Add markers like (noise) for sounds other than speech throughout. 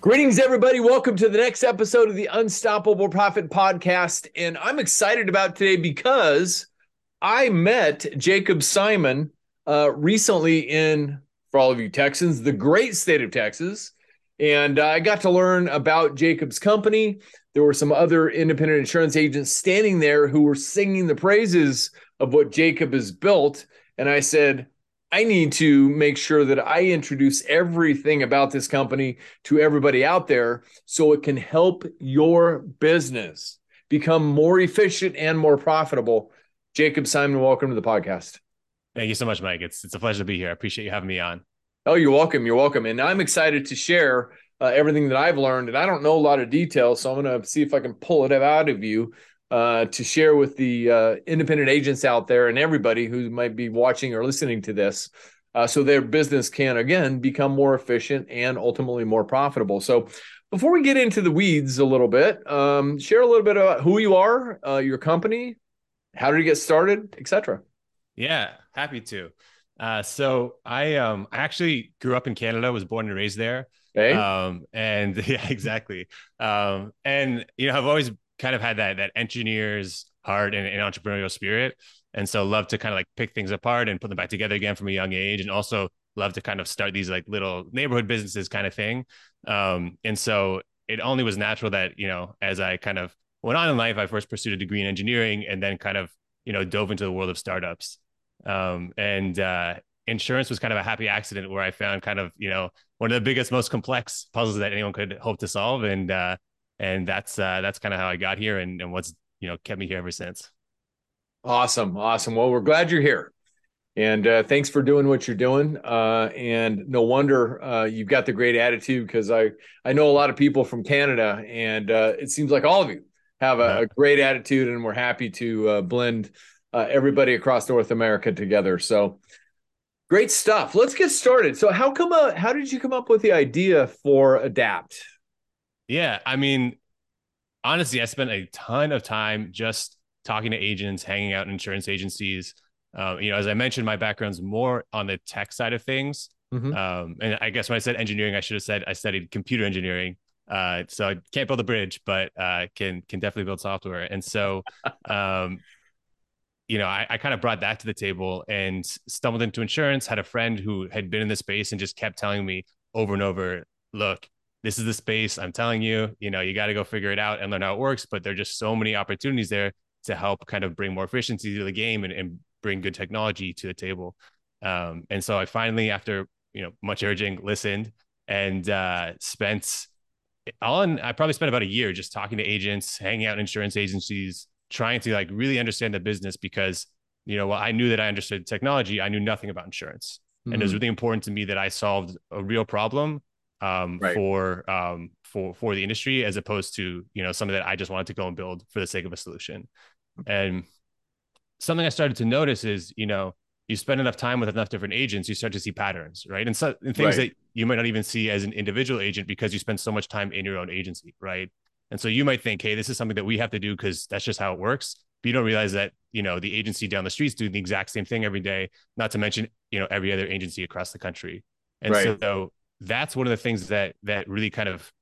Greetings, everybody. Welcome to the next episode of the Unstoppable Profit Podcast. And I'm excited about today because I met Jacob Simon uh, recently in, for all of you Texans, the great state of Texas. And uh, I got to learn about Jacob's company. There were some other independent insurance agents standing there who were singing the praises of what Jacob has built. And I said, I need to make sure that I introduce everything about this company to everybody out there so it can help your business become more efficient and more profitable. Jacob Simon, welcome to the podcast. Thank you so much, Mike. It's it's a pleasure to be here. I appreciate you having me on. Oh, you're welcome. You're welcome. And I'm excited to share uh, everything that I've learned. And I don't know a lot of details, so I'm going to see if I can pull it out of you uh, to share with the uh, independent agents out there and everybody who might be watching or listening to this. Uh, so their business can again become more efficient and ultimately more profitable. So, before we get into the weeds a little bit, um, share a little bit about who you are, uh, your company, how did you get started, etc. Yeah, happy to. Uh, so I um I actually grew up in Canada, was born and raised there. Okay. Um, and (laughs) yeah, exactly. Um, and you know, I've always kind of had that that engineer's heart and, and entrepreneurial spirit, and so love to kind of like pick things apart and put them back together again from a young age, and also love to kind of start these like little neighborhood businesses kind of thing. Um, and so it only was natural that you know as I kind of went on in life, I first pursued a degree in engineering, and then kind of you know dove into the world of startups. Um, and uh, insurance was kind of a happy accident where I found kind of you know one of the biggest, most complex puzzles that anyone could hope to solve, and uh, and that's uh, that's kind of how I got here and, and what's you know kept me here ever since. Awesome, awesome. Well, we're glad you're here, and uh, thanks for doing what you're doing. Uh, and no wonder uh, you've got the great attitude because I I know a lot of people from Canada, and uh, it seems like all of you have a, a great attitude, and we're happy to uh, blend uh, everybody across North America together. So. Great stuff. Let's get started. So, how come? Uh, how did you come up with the idea for Adapt? Yeah, I mean, honestly, I spent a ton of time just talking to agents, hanging out in insurance agencies. Um, you know, as I mentioned, my background's more on the tech side of things. Mm-hmm. Um, and I guess when I said engineering, I should have said I studied computer engineering. Uh, so I can't build a bridge, but uh, can can definitely build software. And so, (laughs) um, you know, I, I kind of brought that to the table and stumbled into insurance. Had a friend who had been in the space and just kept telling me over and over, "Look, this is the space i'm telling you you know you got to go figure it out and learn how it works but there are just so many opportunities there to help kind of bring more efficiency to the game and, and bring good technology to the table um, and so i finally after you know much urging listened and uh, spent on i probably spent about a year just talking to agents hanging out in insurance agencies trying to like really understand the business because you know well i knew that i understood technology i knew nothing about insurance mm-hmm. and it was mm-hmm. really important to me that i solved a real problem um, right. for um, for for the industry as opposed to you know something that I just wanted to go and build for the sake of a solution. And something I started to notice is you know you spend enough time with enough different agents, you start to see patterns, right? And, so, and things right. that you might not even see as an individual agent because you spend so much time in your own agency, right? And so you might think, hey, this is something that we have to do because that's just how it works. But you don't realize that you know the agency down the streets doing the exact same thing every day. Not to mention you know every other agency across the country. And right. so that's one of the things that that really kind of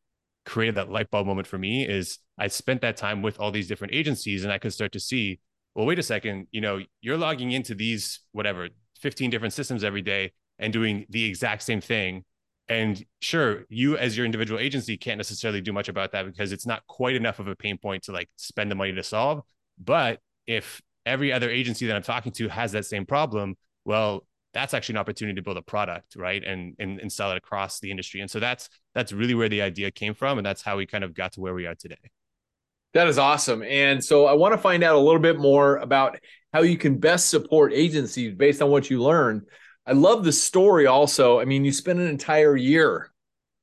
created that light bulb moment for me is I spent that time with all these different agencies and I could start to see, well, wait a second, you know, you're logging into these whatever 15 different systems every day and doing the exact same thing. And sure, you as your individual agency can't necessarily do much about that because it's not quite enough of a pain point to like spend the money to solve. But if every other agency that I'm talking to has that same problem, well, that's actually an opportunity to build a product right? And, and and sell it across the industry. And so that's that's really where the idea came from and that's how we kind of got to where we are today. That is awesome. And so i want to find out a little bit more about how you can best support agencies based on what you learned. I love the story also. I mean you spent an entire year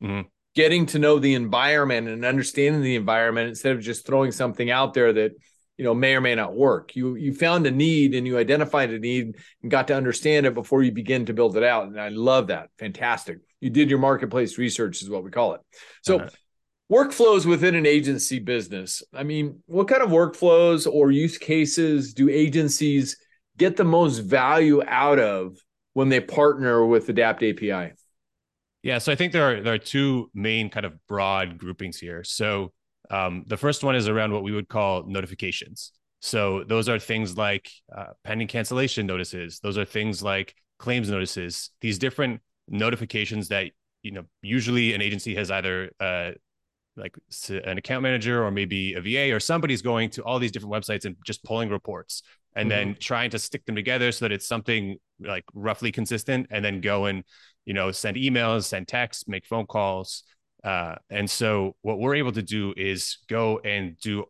mm-hmm. getting to know the environment and understanding the environment instead of just throwing something out there that you know may or may not work. You you found a need and you identified a need and got to understand it before you begin to build it out. And i love that. Fantastic. You did your marketplace research is what we call it. So uh-huh. workflows within an agency business. I mean what kind of workflows or use cases do agencies get the most value out of when they partner with adapt api yeah so i think there are there are two main kind of broad groupings here. So um, the first one is around what we would call notifications. So those are things like uh, pending cancellation notices. Those are things like claims notices. These different notifications that you know usually an agency has either uh, like an account manager or maybe a VA or somebody's going to all these different websites and just pulling reports and mm-hmm. then trying to stick them together so that it's something like roughly consistent and then go and you know send emails, send texts, make phone calls, uh, and so what we're able to do is go and do,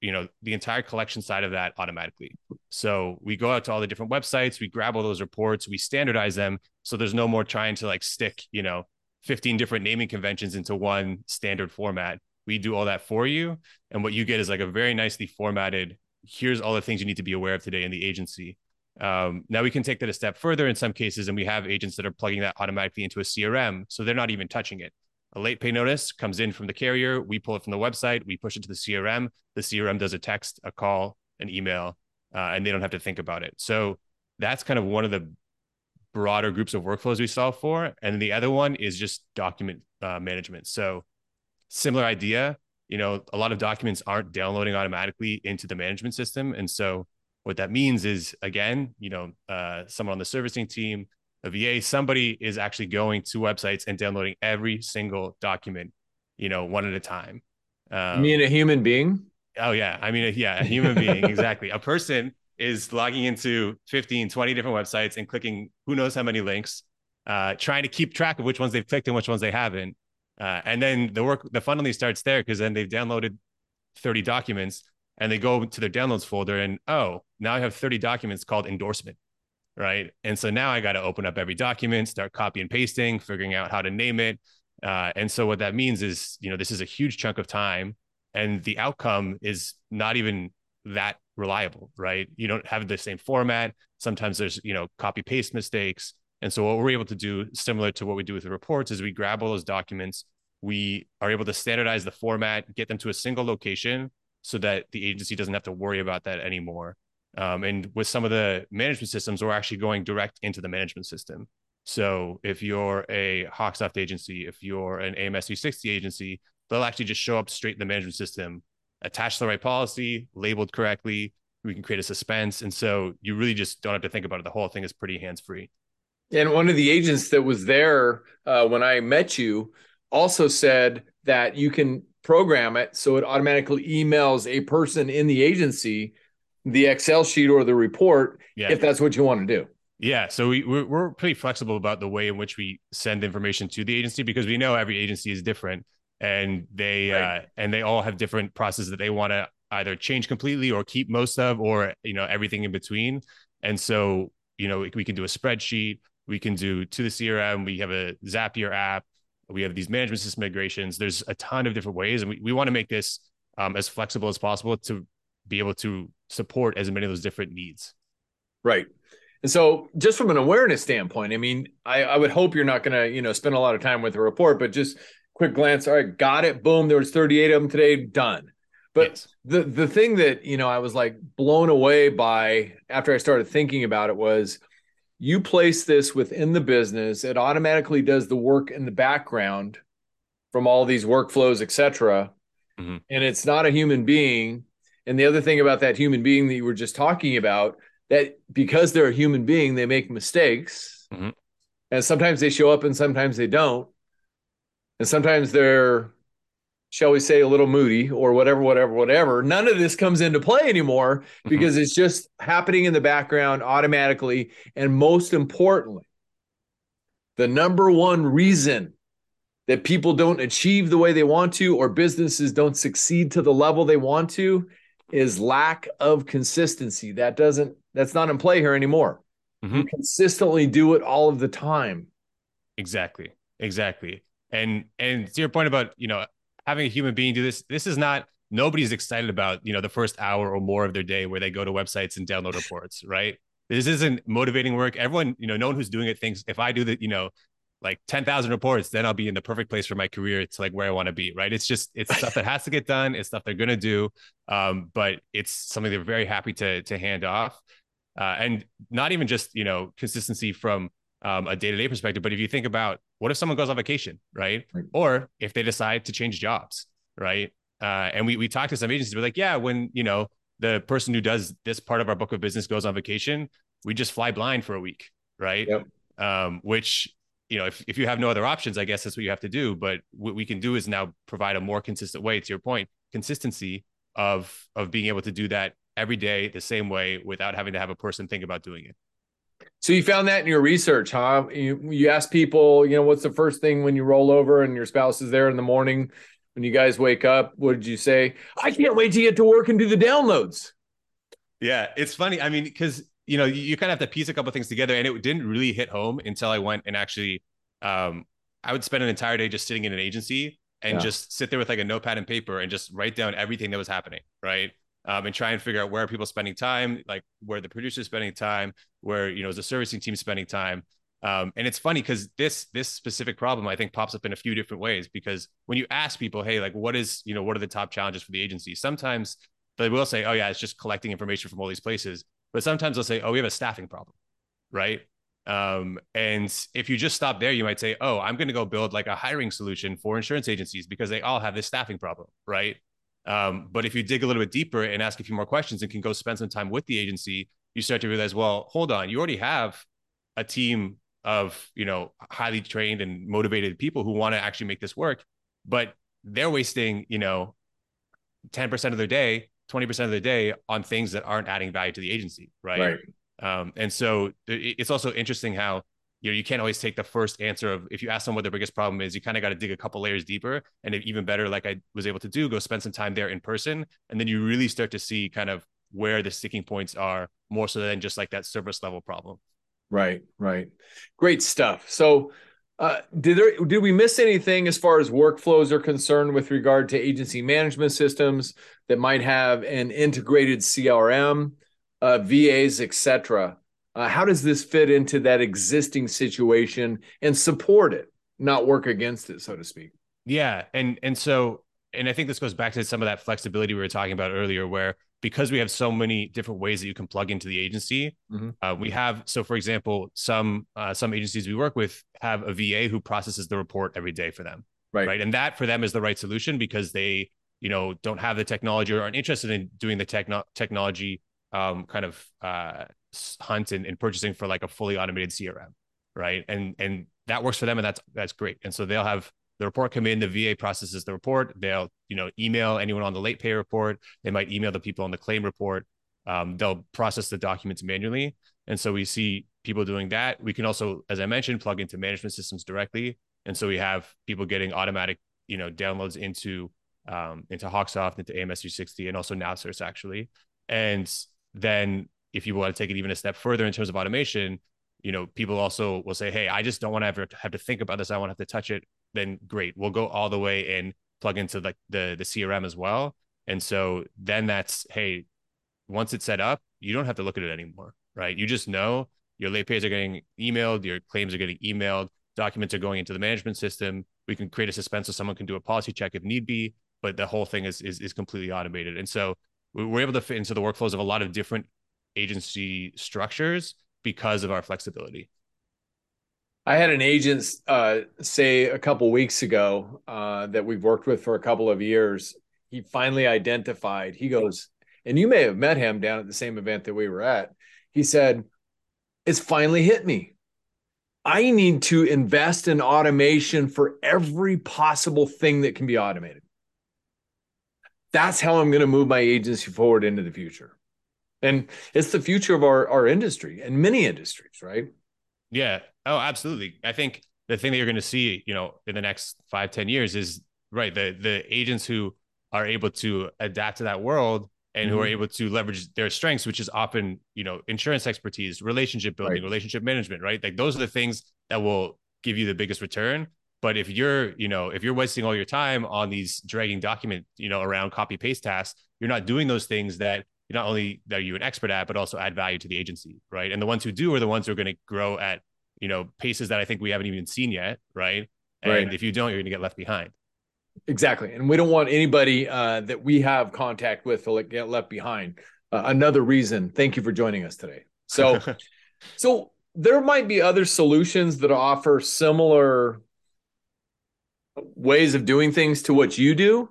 you know, the entire collection side of that automatically. So we go out to all the different websites, we grab all those reports, we standardize them. So there's no more trying to like stick, you know, 15 different naming conventions into one standard format. We do all that for you. And what you get is like a very nicely formatted, here's all the things you need to be aware of today in the agency. Um, now we can take that a step further in some cases, and we have agents that are plugging that automatically into a CRM. So they're not even touching it a late pay notice comes in from the carrier. We pull it from the website. We push it to the CRM. The CRM does a text, a call, an email, uh, and they don't have to think about it. So that's kind of one of the broader groups of workflows we solve for. And the other one is just document uh, management. So similar idea. You know, a lot of documents aren't downloading automatically into the management system, and so what that means is again, you know, uh, someone on the servicing team a VA, somebody is actually going to websites and downloading every single document, you know, one at a time. Um, you mean a human being? Oh yeah. I mean, yeah, a human being. (laughs) exactly. A person is logging into 15, 20 different websites and clicking who knows how many links, uh, trying to keep track of which ones they've clicked and which ones they haven't. Uh, and then the work, the funneling starts there because then they've downloaded 30 documents and they go to their downloads folder and, oh, now I have 30 documents called endorsement right? And so now I got to open up every document, start copy and pasting, figuring out how to name it. Uh, and so what that means is, you know, this is a huge chunk of time, and the outcome is not even that reliable, right? You don't have the same format. Sometimes there's, you know, copy paste mistakes. And so what we're able to do, similar to what we do with the reports, is we grab all those documents. We are able to standardize the format, get them to a single location so that the agency doesn't have to worry about that anymore. Um, and with some of the management systems, we're actually going direct into the management system. So if you're a Hawksoft agency, if you're an AMS 360 agency, they'll actually just show up straight in the management system, attach the right policy, labeled correctly. We can create a suspense. And so you really just don't have to think about it. The whole thing is pretty hands free. And one of the agents that was there uh, when I met you also said that you can program it so it automatically emails a person in the agency the Excel sheet or the report yeah. if that's what you want to do. Yeah, so we we're, pretty flexible about the way in which we send information to the agency because we know every agency is different and they right. uh, and they all have different processes that they want to either change completely or keep most of or you know everything in between. And so you know we, we can do a spreadsheet, we can do to the CRM, we have a Zapier app, we have these management system migrations. There's a ton of different ways, and we, we want to make this um, as flexible as possible to be able to support as many of those different needs. Right. And so just from an awareness standpoint, I mean, I, I would hope you're not going to, you know, spend a lot of time with the report, but just quick glance. All right, got it. Boom. There was 38 of them today. Done. But yes. the the thing that, you know, I was like blown away by after I started thinking about it was you place this within the business, it automatically does the work in the background from all these workflows, et cetera. Mm-hmm. And it's not a human being and the other thing about that human being that you were just talking about, that because they're a human being, they make mistakes. Mm-hmm. And sometimes they show up and sometimes they don't. And sometimes they're, shall we say, a little moody or whatever, whatever, whatever. None of this comes into play anymore mm-hmm. because it's just happening in the background automatically. And most importantly, the number one reason that people don't achieve the way they want to or businesses don't succeed to the level they want to is lack of consistency. That doesn't that's not in play here anymore. Mm-hmm. You consistently do it all of the time. Exactly. Exactly. And and to your point about you know having a human being do this, this is not nobody's excited about you know the first hour or more of their day where they go to websites and download reports, right? This isn't motivating work. Everyone, you know, no one who's doing it thinks if I do the, you know, like 10,000 reports, then I'll be in the perfect place for my career to like where I want to be. Right. It's just, it's stuff that has to get done. It's stuff they're going to do. Um, but it's something they're very happy to, to hand off. Uh, and not even just, you know, consistency from um, a day-to-day perspective, but if you think about what if someone goes on vacation, right? right. Or if they decide to change jobs, right? Uh, and we, we talked to some agencies, we're like, yeah, when, you know, the person who does this part of our book of business goes on vacation, we just fly blind for a week, right? Yep. Um, which you know, if, if you have no other options, I guess that's what you have to do. But what we can do is now provide a more consistent way. To your point, consistency of of being able to do that every day the same way without having to have a person think about doing it. So you found that in your research, huh? You you ask people, you know, what's the first thing when you roll over and your spouse is there in the morning when you guys wake up? What did you say? I can't wait to get to work and do the downloads. Yeah, it's funny. I mean, because you know, you, you kind of have to piece a couple things together, and it didn't really hit home until I went and actually, um, I would spend an entire day just sitting in an agency and yeah. just sit there with like a notepad and paper and just write down everything that was happening, right? Um, and try and figure out where are people spending time, like where the producers spending time, where you know is the servicing team spending time. Um, and it's funny because this this specific problem I think pops up in a few different ways because when you ask people, hey, like what is you know what are the top challenges for the agency? Sometimes they will say, oh yeah, it's just collecting information from all these places. But sometimes they'll say, oh, we have a staffing problem, right? Um, and if you just stop there, you might say, oh, I'm going to go build like a hiring solution for insurance agencies because they all have this staffing problem, right? Um, but if you dig a little bit deeper and ask a few more questions and can go spend some time with the agency, you start to realize, well, hold on, you already have a team of you know highly trained and motivated people who want to actually make this work, but they're wasting you know 10% of their day 20% of the day on things that aren't adding value to the agency. Right. Right. Um, and so it's also interesting how, you know, you can't always take the first answer of if you ask them what their biggest problem is, you kind of got to dig a couple layers deeper. And even better, like I was able to do, go spend some time there in person. And then you really start to see kind of where the sticking points are more so than just like that service level problem. Right, right. Great stuff. So uh, did there did we miss anything as far as workflows are concerned with regard to agency management systems that might have an integrated CRM, uh, VAs, etc.? Uh, how does this fit into that existing situation and support it, not work against it, so to speak? Yeah, and and so and I think this goes back to some of that flexibility we were talking about earlier, where because we have so many different ways that you can plug into the agency, mm-hmm. uh, we have so for example, some uh, some agencies we work with have a VA who processes the report every day for them, right? Right, and that for them is the right solution because they you know don't have the technology or aren't interested in doing the techno- technology um, kind of uh, hunt and, and purchasing for like a fully automated CRM, right? And and that works for them, and that's that's great. And so they'll have the report come in, the VA processes the report. They'll, you know, email anyone on the late pay report. They might email the people on the claim report. Um, they'll process the documents manually. And so we see people doing that. We can also, as I mentioned, plug into management systems directly. And so we have people getting automatic, you know, downloads into um, into Hawksoft, into AMS 360, and also NowCerts actually. And then if you want to take it even a step further in terms of automation, you know, people also will say, Hey, I just don't want to ever have to think about this. I want to have to touch it then great. We'll go all the way and plug into like the the CRM as well. And so then that's hey, once it's set up, you don't have to look at it anymore, right? You just know your late pays are getting emailed, your claims are getting emailed, documents are going into the management system. We can create a suspense so someone can do a policy check if need be, but the whole thing is is, is completely automated. And so we're able to fit into the workflows of a lot of different agency structures because of our flexibility. I had an agent uh, say a couple weeks ago uh, that we've worked with for a couple of years. He finally identified. He goes, and you may have met him down at the same event that we were at. He said, "It's finally hit me. I need to invest in automation for every possible thing that can be automated. That's how I'm going to move my agency forward into the future." And it's the future of our, our industry and many industries, right? Yeah. Oh, absolutely. I think the thing that you're going to see, you know, in the next five, ten years is right. The the agents who are able to adapt to that world and mm-hmm. who are mm-hmm. able to leverage their strengths, which is often, you know, insurance expertise, relationship building, right. relationship management, right? Like those are the things that will give you the biggest return. But if you're, you know, if you're wasting all your time on these dragging document, you know, around copy paste tasks, you're not doing those things that not only that you an expert at, but also add value to the agency, right? And the ones who do are the ones who are going to grow at, you know, paces that I think we haven't even seen yet, right? And right. if you don't, you're going to get left behind. Exactly, and we don't want anybody uh, that we have contact with to get left behind. Uh, another reason. Thank you for joining us today. So, (laughs) so there might be other solutions that offer similar ways of doing things to what you do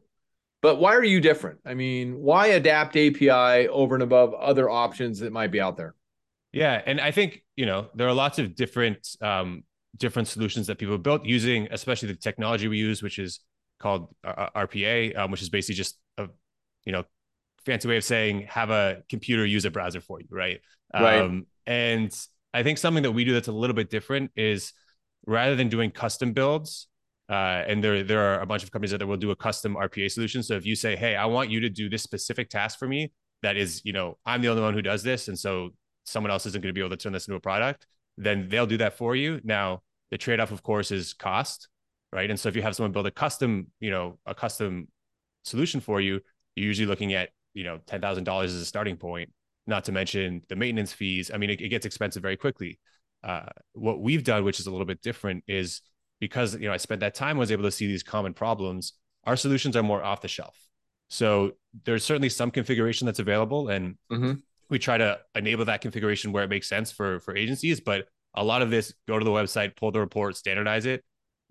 but why are you different i mean why adapt api over and above other options that might be out there yeah and i think you know there are lots of different um, different solutions that people have built using especially the technology we use which is called uh, rpa um, which is basically just a you know fancy way of saying have a computer use a browser for you right right um, and i think something that we do that's a little bit different is rather than doing custom builds uh, and there there are a bunch of companies that will do a custom RPA solution. So if you say, "Hey, I want you to do this specific task for me," that is, you know, I'm the only one who does this, and so someone else isn't going to be able to turn this into a product, then they'll do that for you. Now, the trade-off, of course, is cost, right? And so if you have someone build a custom, you know, a custom solution for you, you're usually looking at, you know, ten thousand dollars as a starting point. Not to mention the maintenance fees. I mean, it, it gets expensive very quickly. Uh, what we've done, which is a little bit different, is because you know I spent that time was able to see these common problems. Our solutions are more off the shelf. So there's certainly some configuration that's available, and mm-hmm. We try to enable that configuration where it makes sense for for agencies. But a lot of this, go to the website, pull the report, standardize it.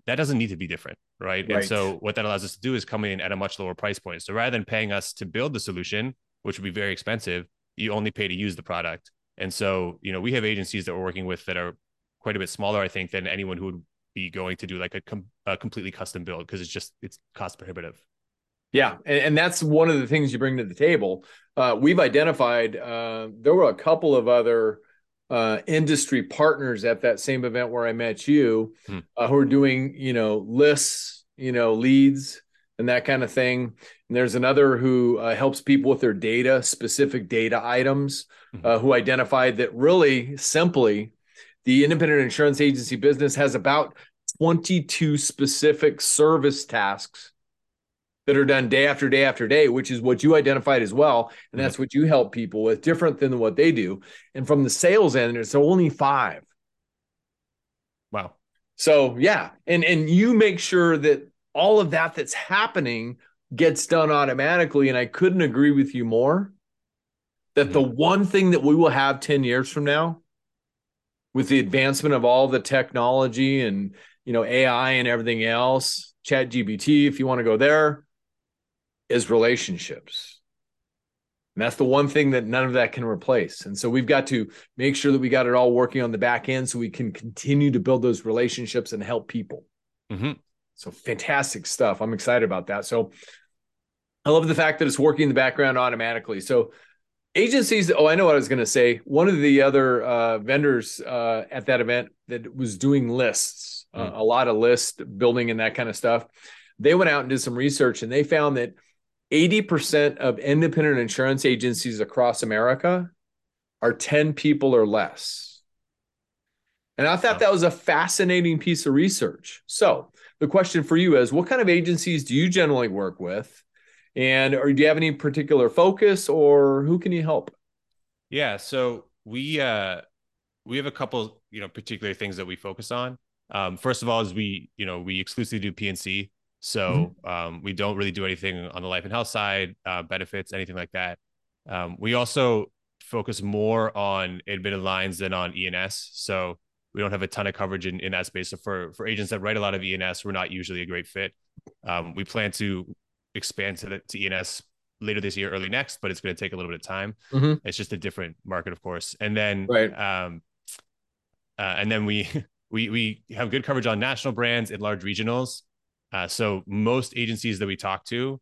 That doesn't need to be different, right? right? And so what that allows us to do is come in at a much lower price point. So rather than paying us to build the solution, which would be very expensive, you only pay to use the product. And so, you know, we have agencies that we're working with that are quite a bit smaller, I think, than anyone who would be going to do like a, com- a completely custom build because it's just it's cost prohibitive. Yeah, and, and, that's one of the things you bring to the table. Uh, we've identified uh, there were a couple of other uh, industry partners at that same event where I met you, hmm. Uh, who are doing you know lists, you know leads, and that kind of thing. And there's another who uh, helps people with their data, specific data items, mm-hmm. who identified that really simply the independent insurance agency business has about 22 specific service tasks that are done day after day after day, which is what you identified as well. And that's what you help people with, different than what they do. And from the sales end, it's only five. Wow. So yeah. And and you make sure that all of that that's happening gets done automatically. And I couldn't agree with you more that mm-hmm. the one thing that we will have 10 years from now with the advancement of all the technology and you know AI and everything else, Chat GPT, if you want to go there, is relationships. And that's the one thing that none of that can replace. And so we've got to make sure that we got it all working on the back end so we can continue to build those relationships and help people. Mm-hmm. So fantastic stuff. I'm excited about that. So I love the fact that it's working in the background automatically. So agencies oh i know what i was going to say one of the other uh, vendors uh, at that event that was doing lists uh, mm. a lot of list building and that kind of stuff they went out and did some research and they found that 80% of independent insurance agencies across america are 10 people or less and i thought that was a fascinating piece of research so the question for you is what kind of agencies do you generally work with and or do you have any particular focus or who can you help? Yeah, so we uh we have a couple, you know, particular things that we focus on. Um, first of all, is we, you know, we exclusively do P&C. So mm-hmm. um, we don't really do anything on the life and health side, uh, benefits, anything like that. Um, we also focus more on admitted lines than on E&S. So we don't have a ton of coverage in, in that space. So for for agents that write a lot of E&S, we're not usually a great fit. Um, we plan to expand to the to E&S later this year, early next, but it's going to take a little bit of time. Mm-hmm. It's just a different market, of course. And then, right. um, uh, and then we (laughs) we we have good coverage on national brands and large regionals. Uh, so most agencies that we talk to,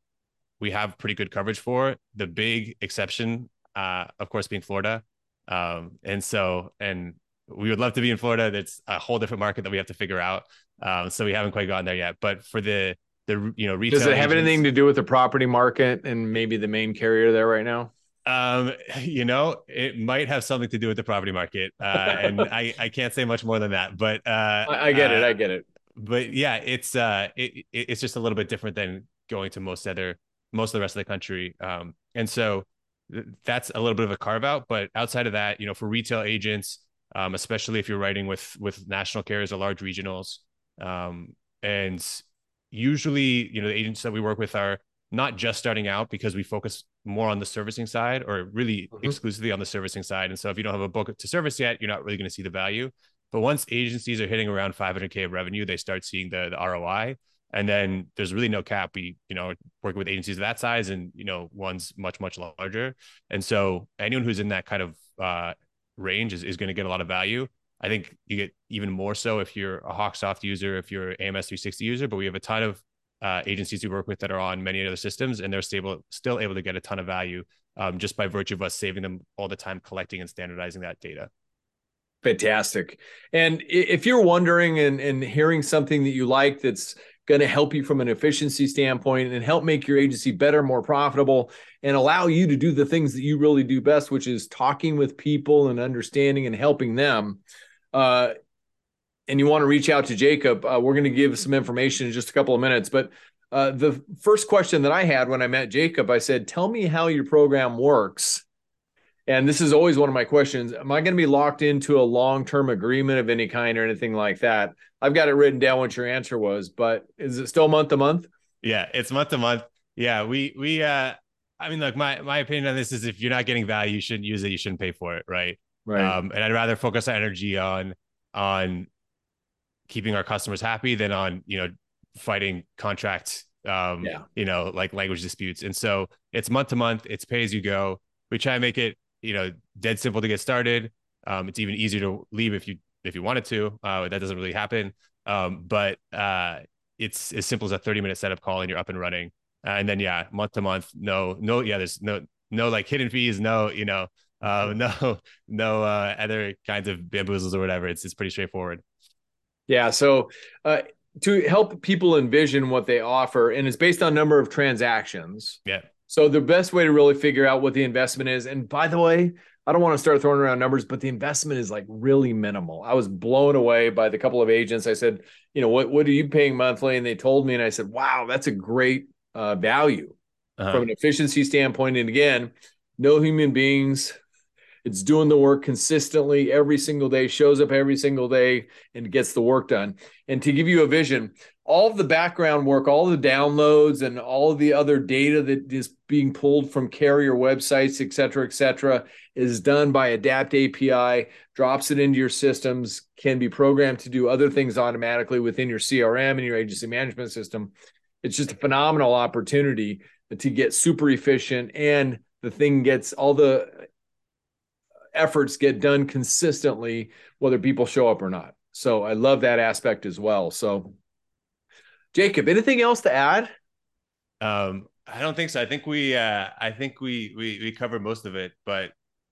we have pretty good coverage for. The big exception, uh, of course, being Florida. Um, and so, and we would love to be in Florida. That's a whole different market that we have to figure out. Um, so we haven't quite gotten there yet. But for the the you know retail. Does it have agents. anything to do with the property market and maybe the main carrier there right now? Um, (laughs) you know, it might have something to do with the property market, uh, and (laughs) I I can't say much more than that. But uh, I, I get uh, it, I get it. But yeah, it's uh, it, it's just a little bit different than going to most other most of the rest of the country. Um, and so that's a little bit of a carve out. But outside of that, you know, for retail agents, um, especially if you're writing with with national carriers or large regionals, um, and usually, you know, the agents that we work with are not just starting out because we focus more on the servicing side or really mm-hmm. exclusively on the servicing side. And so if you don't have a book to service yet, you're not really going to see the value. But once agencies are hitting around 500k of revenue, they start seeing the the ROI. And then there's really no cap. We, you know, working with agencies of that size and, you know, ones much, much larger. And so anyone who's in that kind of uh, range is, is going to get a lot of value. I think you get even more so if you're a Hawksoft user, if you're AMS 360 user, but we have a ton of uh, agencies we work with that are on many other systems and they're stable, still able to get a ton of value um, just by virtue of us saving them all the time collecting and standardizing that data. Fantastic. And if you're wondering and, and hearing something that you like that's going to help you from an efficiency standpoint and help make your agency better, more profitable, and allow you to do the things that you really do best, which is talking with people and understanding and helping them. Uh, and you want to reach out to Jacob, uh, we're going to give some information in just a couple of minutes. But uh, the first question that I had when I met Jacob, I said, Tell me how your program works and this is always one of my questions. Am i going to be locked into a long-term agreement of any kind or anything like that? I've got it written down what your answer was but is it still month to month? Yeah it's month to month. Yeah we we uh i mean look my my opinion on this is if you're not getting value you shouldn't use it you shouldn't pay for it right? Right. Um and i'd rather focus our energy on on keeping our customers happy than on you know fighting contract um yeah. you know like language disputes. And so it's month to month it's pay as you go. We try and make it you know, dead simple to get started. Um, it's even easier to leave if you if you wanted to. Uh, that doesn't really happen. Um, but uh, it's as simple as a 30 minute setup call and you're up and running. Uh, and then yeah, month to month, no, no, yeah, there's no no like hidden fees, no, you know, uh, (laughs) no, no uh, other kinds of bamboozles or whatever. It's it's pretty straightforward. Yeah. So uh, to help people envision what they offer, and it's based on number of transactions. Yeah. So the best way to really figure out what the investment is, and by the way, I don't want to start throwing around numbers, but the investment is like really minimal. I was blown away by the couple of agents. I said, you know, what what are you paying monthly? And they told me, and I said, wow, that's a great uh, value uh-huh. from an efficiency standpoint. And again, no human beings. It's doing the work consistently every single day, shows up every single day, and gets the work done. And to give you a vision, all of the background work, all the downloads, and all the other data that is being pulled from carrier websites, et cetera, et cetera, is done by Adapt API, drops it into your systems, can be programmed to do other things automatically within your CRM and your agency management system. It's just a phenomenal opportunity to get super efficient and the thing gets all the efforts get done consistently, whether people show up or not. So I love that aspect as well. So Jacob, anything else to add? Um, I don't think so. I think we, uh, I think we, we, we covered most of it, but,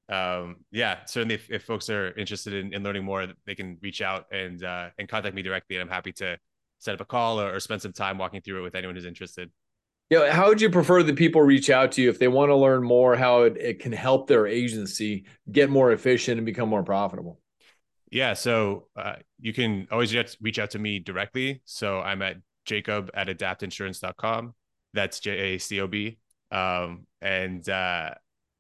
um, yeah, certainly if, if folks are interested in, in learning more, they can reach out and, uh, and contact me directly. And I'm happy to set up a call or, or spend some time walking through it with anyone who's interested. Yeah. How would you prefer that people reach out to you if they want to learn more, how it, it can help their agency get more efficient and become more profitable? Yeah. So, uh, you can always reach out to me directly. So I'm at jacob at adaptinsurance.com. That's J A C O B. Um, and uh,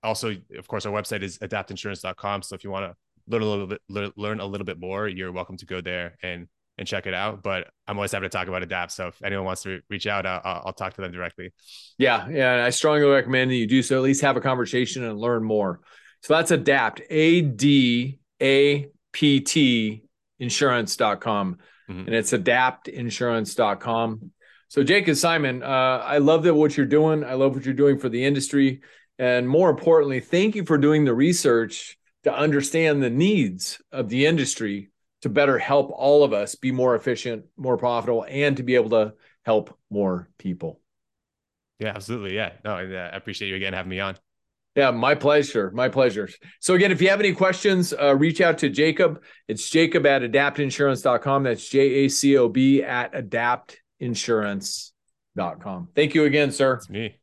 also, of course, our website is adaptinsurance.com. So if you want to learn a little bit, learn a little bit more, you're welcome to go there and and check it out. But I'm always happy to talk about Adapt. So if anyone wants to reach out, I'll, I'll talk to them directly. Yeah, yeah, I strongly recommend that you do so. At least have a conversation and learn more. So that's Adapt, A D A P T insurance.com mm-hmm. and it's adaptinsurance.com. So, Jacob Simon, uh, I love that what you're doing. I love what you're doing for the industry. And more importantly, thank you for doing the research to understand the needs of the industry to better help all of us be more efficient, more profitable, and to be able to help more people. Yeah, absolutely. Yeah. No, I appreciate you again having me on. Yeah, my pleasure. My pleasure. So again, if you have any questions, uh, reach out to Jacob. It's Jacob at adaptinsurance.com. That's J-A-C-O-B at adaptinsurance.com. Thank you again, sir. It's me.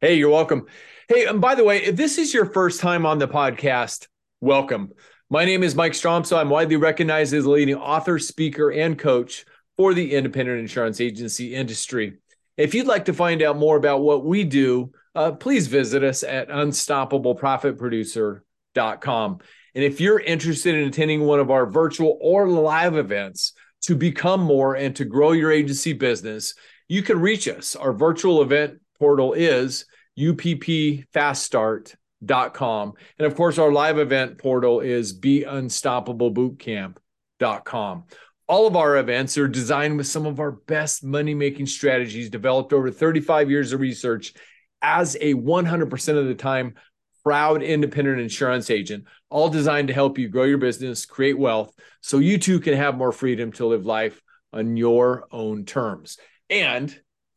Hey, you're welcome. Hey, and by the way, if this is your first time on the podcast, welcome. My name is Mike Stromsoe. I'm widely recognized as a leading author, speaker, and coach for the independent insurance agency industry. If you'd like to find out more about what we do, uh, please visit us at unstoppableprofitproducer.com. And if you're interested in attending one of our virtual or live events to become more and to grow your agency business, you can reach us. Our virtual event portal is uppfaststart.com. And of course, our live event portal is beunstoppablebootcamp.com. All of our events are designed with some of our best money making strategies developed over 35 years of research as a 100% of the time proud independent insurance agent, all designed to help you grow your business, create wealth, so you too can have more freedom to live life on your own terms. And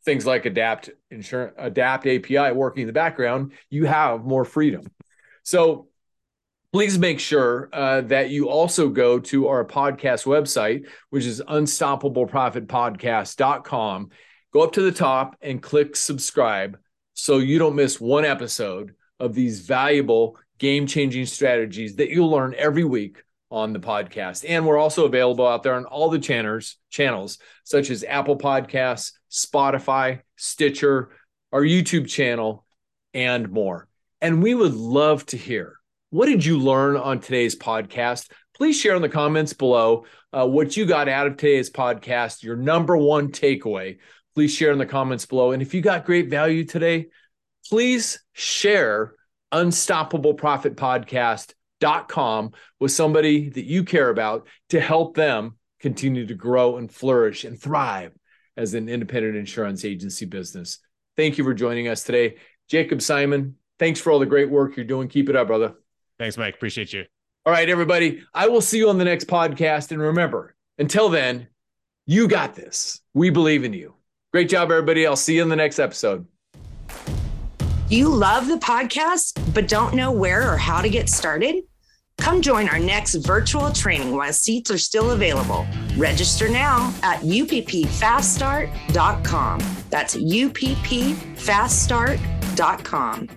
things like adapt insurance adapt api working in the background you have more freedom so please make sure uh, that you also go to our podcast website which is unstoppableprofitpodcast.com go up to the top and click subscribe so you don't miss one episode of these valuable game changing strategies that you'll learn every week on the podcast. And we're also available out there on all the channels, channels such as Apple Podcasts, Spotify, Stitcher, our YouTube channel, and more. And we would love to hear what did you learn on today's podcast? Please share in the comments below uh, what you got out of today's podcast, your number one takeaway. Please share in the comments below. And if you got great value today, please share Unstoppable Profit com with somebody that you care about to help them continue to grow and flourish and thrive as an independent insurance agency business. Thank you for joining us today. Jacob Simon, thanks for all the great work you're doing. Keep it up, brother. Thanks, Mike. Appreciate you. All right, everybody. I will see you on the next podcast. And remember, until then, you got this. We believe in you. Great job, everybody. I'll see you in the next episode. You love the podcast, but don't know where or how to get started? Come join our next virtual training while seats are still available. Register now at uppfaststart.com. That's uppfaststart.com.